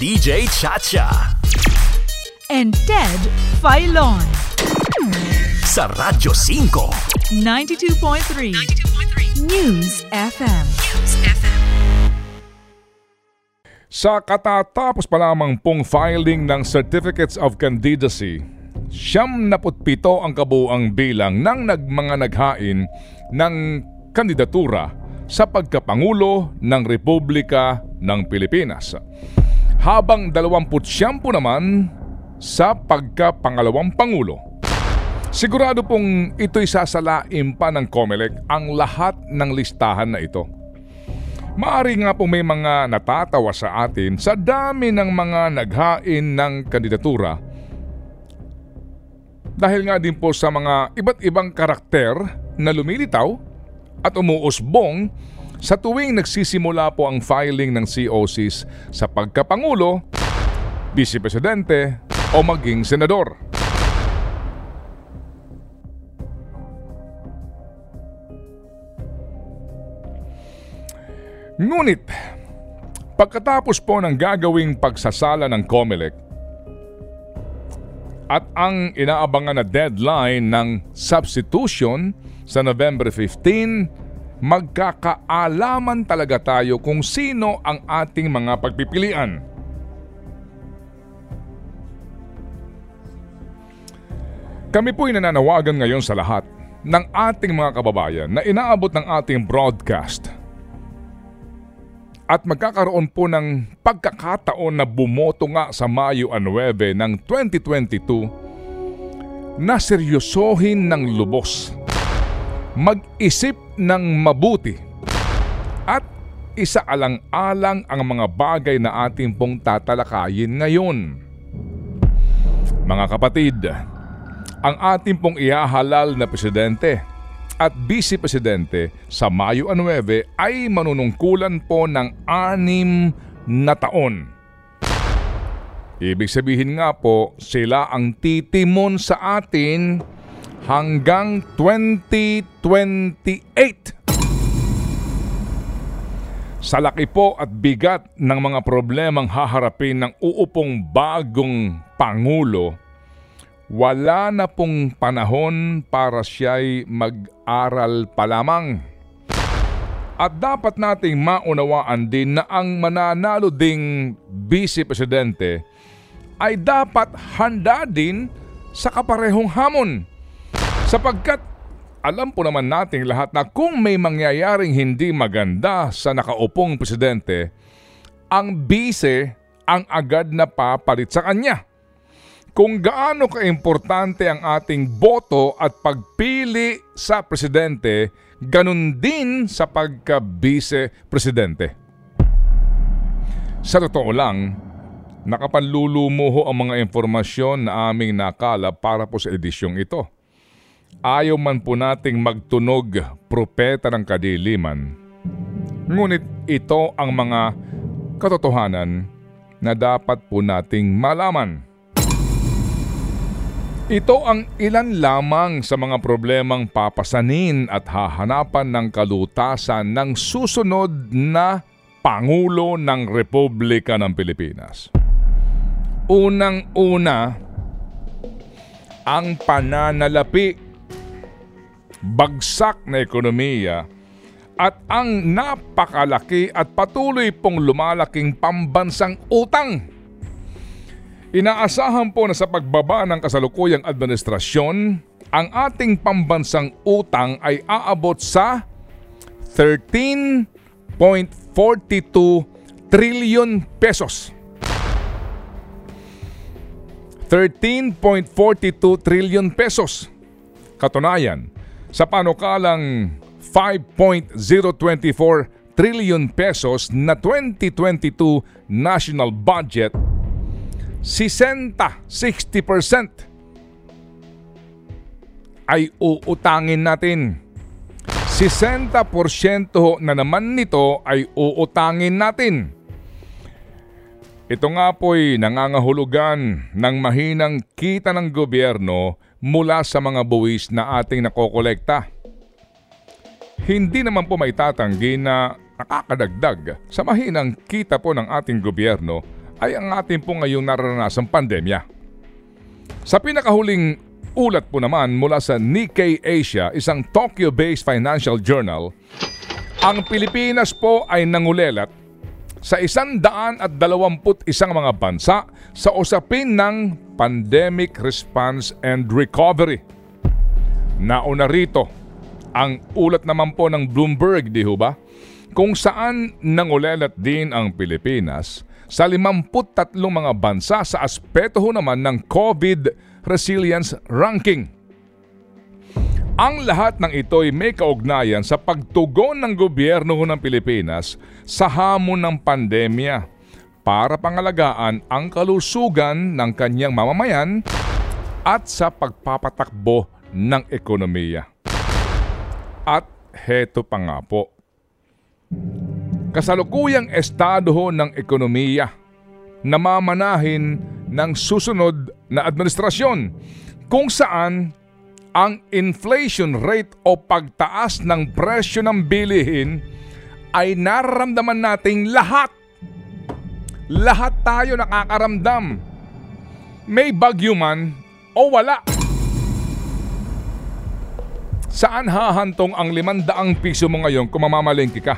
DJ Chacha. and Ted Filon. Sa Radyo 5. 92.3 News FM. Sa katatapos pa lamang pong filing ng Certificates of Candidacy, siyam naputpito ang kabuang bilang ng nagmanga naghain ng kandidatura sa pagkapangulo ng Republika ng Pilipinas. Habang 29 naman sa pagkapangalawang pangulo. Sigurado pong ito'y sasalain pa ng COMELEC ang lahat ng listahan na ito. Maari nga po may mga natatawa sa atin sa dami ng mga naghain ng kandidatura dahil nga din po sa mga iba't ibang karakter na lumilitaw at umuusbong sa tuwing nagsisimula po ang filing ng COCs sa pagkapangulo, vice presidente o maging senador. Ngunit, pagkatapos po ng gagawing pagsasala ng COMELEC at ang inaabangan na deadline ng substitution sa November 15, magkakaalaman talaga tayo kung sino ang ating mga pagpipilian. Kami po'y nananawagan ngayon sa lahat ng ating mga kababayan na inaabot ng ating broadcast at magkakaroon po ng pagkakataon na bumoto nga sa Mayo 9 ng 2022 na seryosohin ng lubos, mag-isip ng mabuti at isaalang-alang ang mga bagay na ating pong tatalakayin ngayon. Mga kapatid, ang ating pong ihahalal na presidente at vice presidente sa Mayo 9 ay manunungkulan po ng anim na taon. Ibig sabihin nga po, sila ang titimon sa atin hanggang 2028. Sa laki po at bigat ng mga problemang haharapin ng uupong bagong Pangulo, wala na pong panahon para siya'y mag-aral pa lamang. At dapat nating maunawaan din na ang mananalo ding vice presidente ay dapat handa din sa kaparehong hamon. Sapagkat alam po naman nating lahat na kung may mangyayaring hindi maganda sa nakaupong presidente, ang vice ang agad na papalit sa kanya kung gaano kaimportante ang ating boto at pagpili sa presidente, ganun din sa pagka-vice presidente. Sa totoo lang, nakapanlulumuho ang mga informasyon na aming nakala para po sa edisyong ito. Ayaw man po nating magtunog propeta ng kadiliman. Ngunit ito ang mga katotohanan na dapat po nating malaman. Ito ang ilan lamang sa mga problemang papasanin at hahanapan ng kalutasan ng susunod na Pangulo ng Republika ng Pilipinas. Unang-una, ang pananalapi, bagsak na ekonomiya at ang napakalaki at patuloy pong lumalaking pambansang utang Inaasahan po na sa pagbaba ng kasalukuyang administrasyon, ang ating pambansang utang ay aabot sa 13.42 trillion pesos. 13.42 trillion pesos. Katunayan, sa panukalang 5.024 trillion pesos na 2022 national budget 60, 60% ay uutangin natin. 60% na naman nito ay uutangin natin. Ito nga po'y nangangahulugan ng mahinang kita ng gobyerno mula sa mga buwis na ating nakokolekta. Hindi naman po may tatanggi na nakakadagdag sa mahinang kita po ng ating gobyerno ay ang ating po ngayong naranasang pandemya. Sa pinakahuling ulat po naman mula sa Nikkei Asia, isang Tokyo-based financial journal, ang Pilipinas po ay nangulelat sa isang daan at dalawamput isang mga bansa sa usapin ng pandemic response and recovery. Nauna rito, ang ulat naman po ng Bloomberg, di ba? Kung saan nangulelat din ang Pilipinas sa 53 mga bansa sa aspeto ho naman ng COVID Resilience Ranking. Ang lahat ng ito ay may kaugnayan sa pagtugon ng gobyerno ng Pilipinas sa hamon ng pandemya para pangalagaan ang kalusugan ng kanyang mamamayan at sa pagpapatakbo ng ekonomiya. At heto pa nga po. Kasalukuyang estado ng ekonomiya namamanahin ng susunod na administrasyon kung saan ang inflation rate o pagtaas ng presyo ng bilihin ay nararamdaman nating lahat. Lahat tayo nakakaramdam. May bagyo man o wala. Saan hahantong ang limandaang piso mo ngayon kung mamamalengke ka?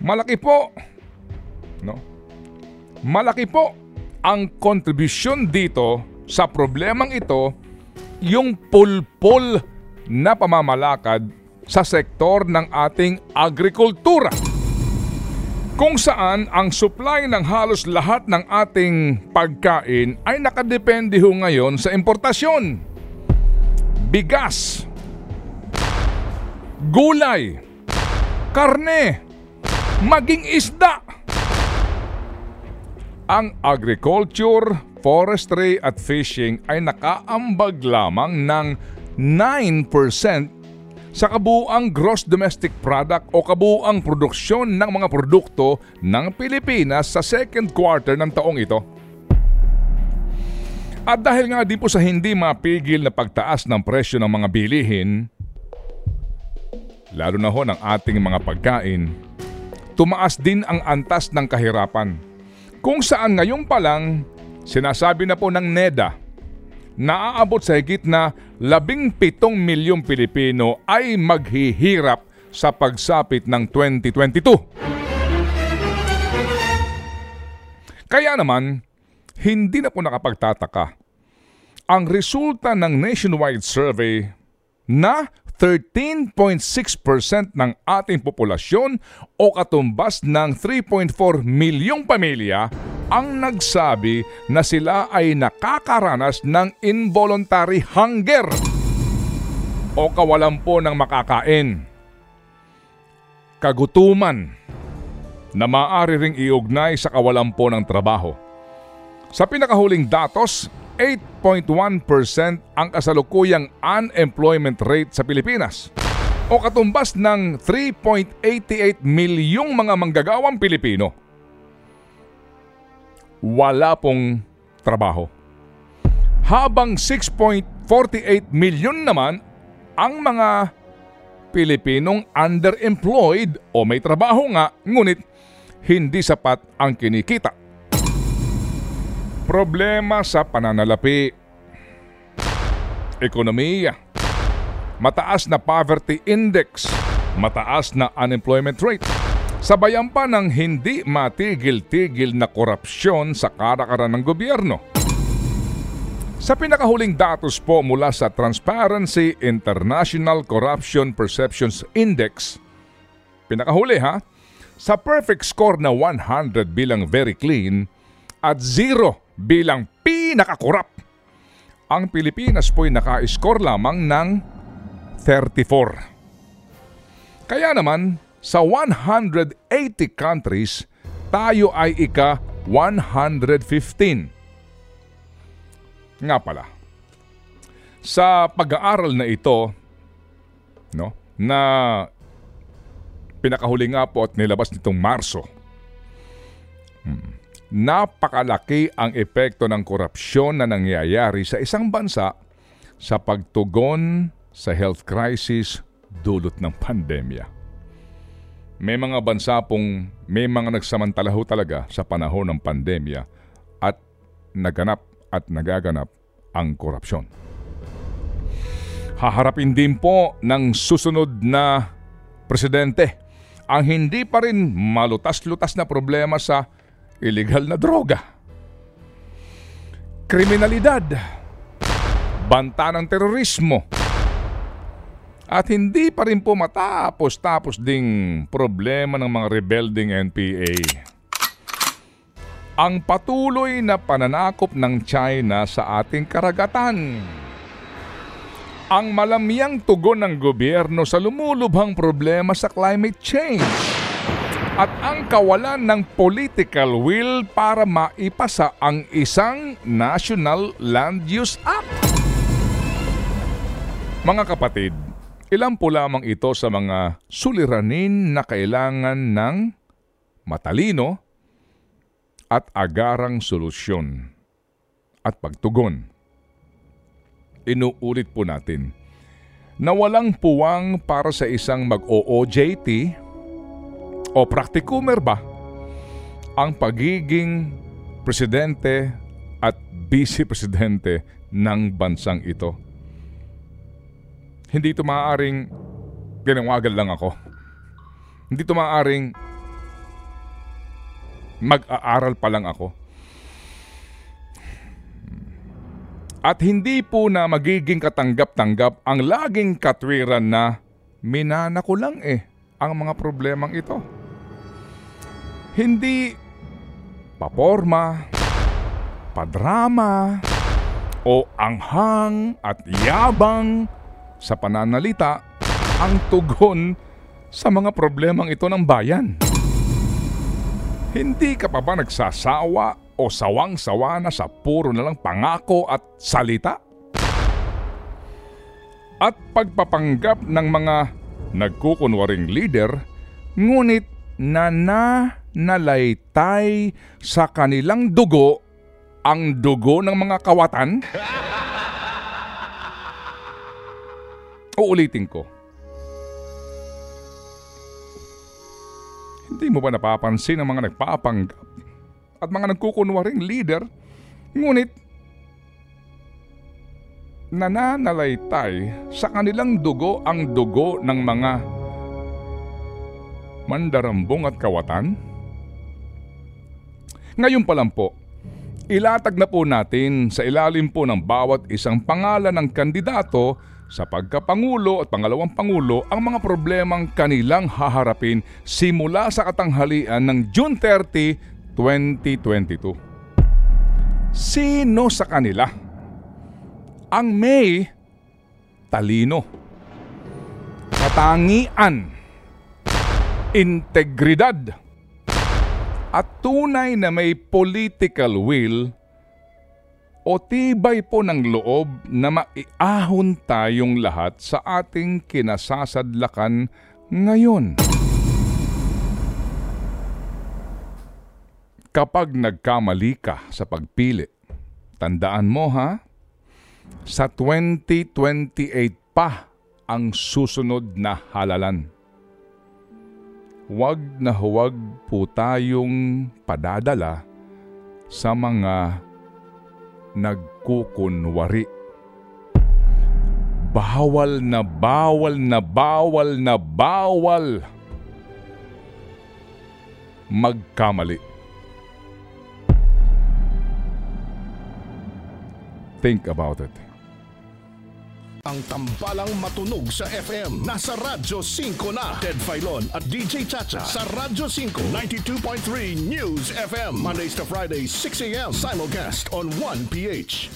Malaki po. No? Malaki po ang kontribusyon dito sa problemang ito yung pulpol na pamamalakad sa sektor ng ating agrikultura. Kung saan ang supply ng halos lahat ng ating pagkain ay nakadepende ho ngayon sa importasyon. Bigas, gulay, karne, maging isda. Ang agriculture, forestry at fishing ay nakaambag lamang ng 9% sa kabuuang gross domestic product o kabuuang produksyon ng mga produkto ng Pilipinas sa second quarter ng taong ito. At dahil nga din po sa hindi mapigil na pagtaas ng presyo ng mga bilihin, lalo na ho ng ating mga pagkain, tumaas din ang antas ng kahirapan kung saan ngayon pa lang sinasabi na po ng NEDA na aabot sa higit na 17 milyong Pilipino ay maghihirap sa pagsapit ng 2022. Kaya naman, hindi na po nakapagtataka ang resulta ng nationwide survey na 13.6% ng ating populasyon o katumbas ng 3.4 milyong pamilya ang nagsabi na sila ay nakakaranas ng involuntary hunger o kawalan po ng makakain. Kagutuman na maaari ring iugnay sa kawalan po ng trabaho. Sa pinakahuling datos, 8.1% ang kasalukuyang unemployment rate sa Pilipinas o katumbas ng 3.88 milyong mga manggagawang Pilipino. Wala pong trabaho. Habang 6.48 milyon naman ang mga Pilipinong underemployed o may trabaho nga ngunit hindi sapat ang kinikita Problema sa pananalapi. Ekonomiya. Mataas na poverty index. Mataas na unemployment rate. Sabayan pa ng hindi matigil-tigil na korupsyon sa karakaran ng gobyerno. Sa pinakahuling datos po mula sa Transparency International Corruption Perceptions Index, pinakahuli ha, sa perfect score na 100 bilang very clean at 0 bilang pinakakurap. Ang Pilipinas po'y naka-score lamang ng 34. Kaya naman, sa 180 countries, tayo ay ika 115. Nga pala, sa pag-aaral na ito, no, na pinakahuli nga po at nilabas nitong Marso, hmm, napakalaki ang epekto ng korupsyon na nangyayari sa isang bansa sa pagtugon sa health crisis dulot ng pandemya. May mga bansa pong may mga nagsamantalaho talaga sa panahon ng pandemya at naganap at nagaganap ang korupsyon. Haharapin din po ng susunod na presidente ang hindi pa rin malutas-lutas na problema sa illegal na droga. Kriminalidad, banta ng terorismo, at hindi pa rin po matapos-tapos ding problema ng mga rebelding NPA. Ang patuloy na pananakop ng China sa ating karagatan. Ang malamyang tugon ng gobyerno sa lumulubhang problema sa climate change. At ang kawalan ng political will para maipasa ang isang National Land Use Act. Mga kapatid, Ilan po lamang ito sa mga suliranin na kailangan ng matalino at agarang solusyon at pagtugon. Inuulit po natin na walang puwang para sa isang mag-OOJT o praktikumer ba ang pagiging presidente at vice-presidente ng bansang ito hindi ito maaaring tinawagan lang ako. Hindi ito maaaring mag-aaral pa lang ako. At hindi po na magiging katanggap-tanggap ang laging katwiran na minana ko lang eh ang mga problemang ito. Hindi paporma, padrama, o anghang at yabang sa pananalita ang tugon sa mga problemang ito ng bayan. Hindi ka pa ba nagsasawa o sawang-sawa na sa puro na lang pangako at salita? At pagpapanggap ng mga nagkukunwaring leader, ngunit nananalaytay sa kanilang dugo ang dugo ng mga kawatan? Uulitin ko. Hindi mo ba napapansin ang mga nagpapanggap at mga nagkukunwaring leader ngunit nananalaytay sa kanilang dugo ang dugo ng mga mandarambong at kawatan? Ngayon pa lang po, ilatag na po natin sa ilalim po ng bawat isang pangalan ng kandidato sa pagkapangulo at pangalawang pangulo ang mga problemang kanilang haharapin simula sa katanghalian ng June 30, 2022. Sino sa kanila? Ang may talino, katangian, integridad, at tunay na may political will o tibay po ng loob na maiahon tayong lahat sa ating kinasasadlakan ngayon. Kapag nagkamali ka sa pagpili, tandaan mo ha, sa 2028 pa ang susunod na halalan. Huwag na huwag po tayong padadala sa mga nagkukunwari. Bawal na bawal na bawal na bawal magkamali. Think about it. Ang tambalang matunog sa FM. Nasa Radyo 5 na. Ted Filon at DJ Chacha. Sa Radyo 5. 92.3 News FM. Mondays to Fridays, 6 a.m. Simulcast on 1PH.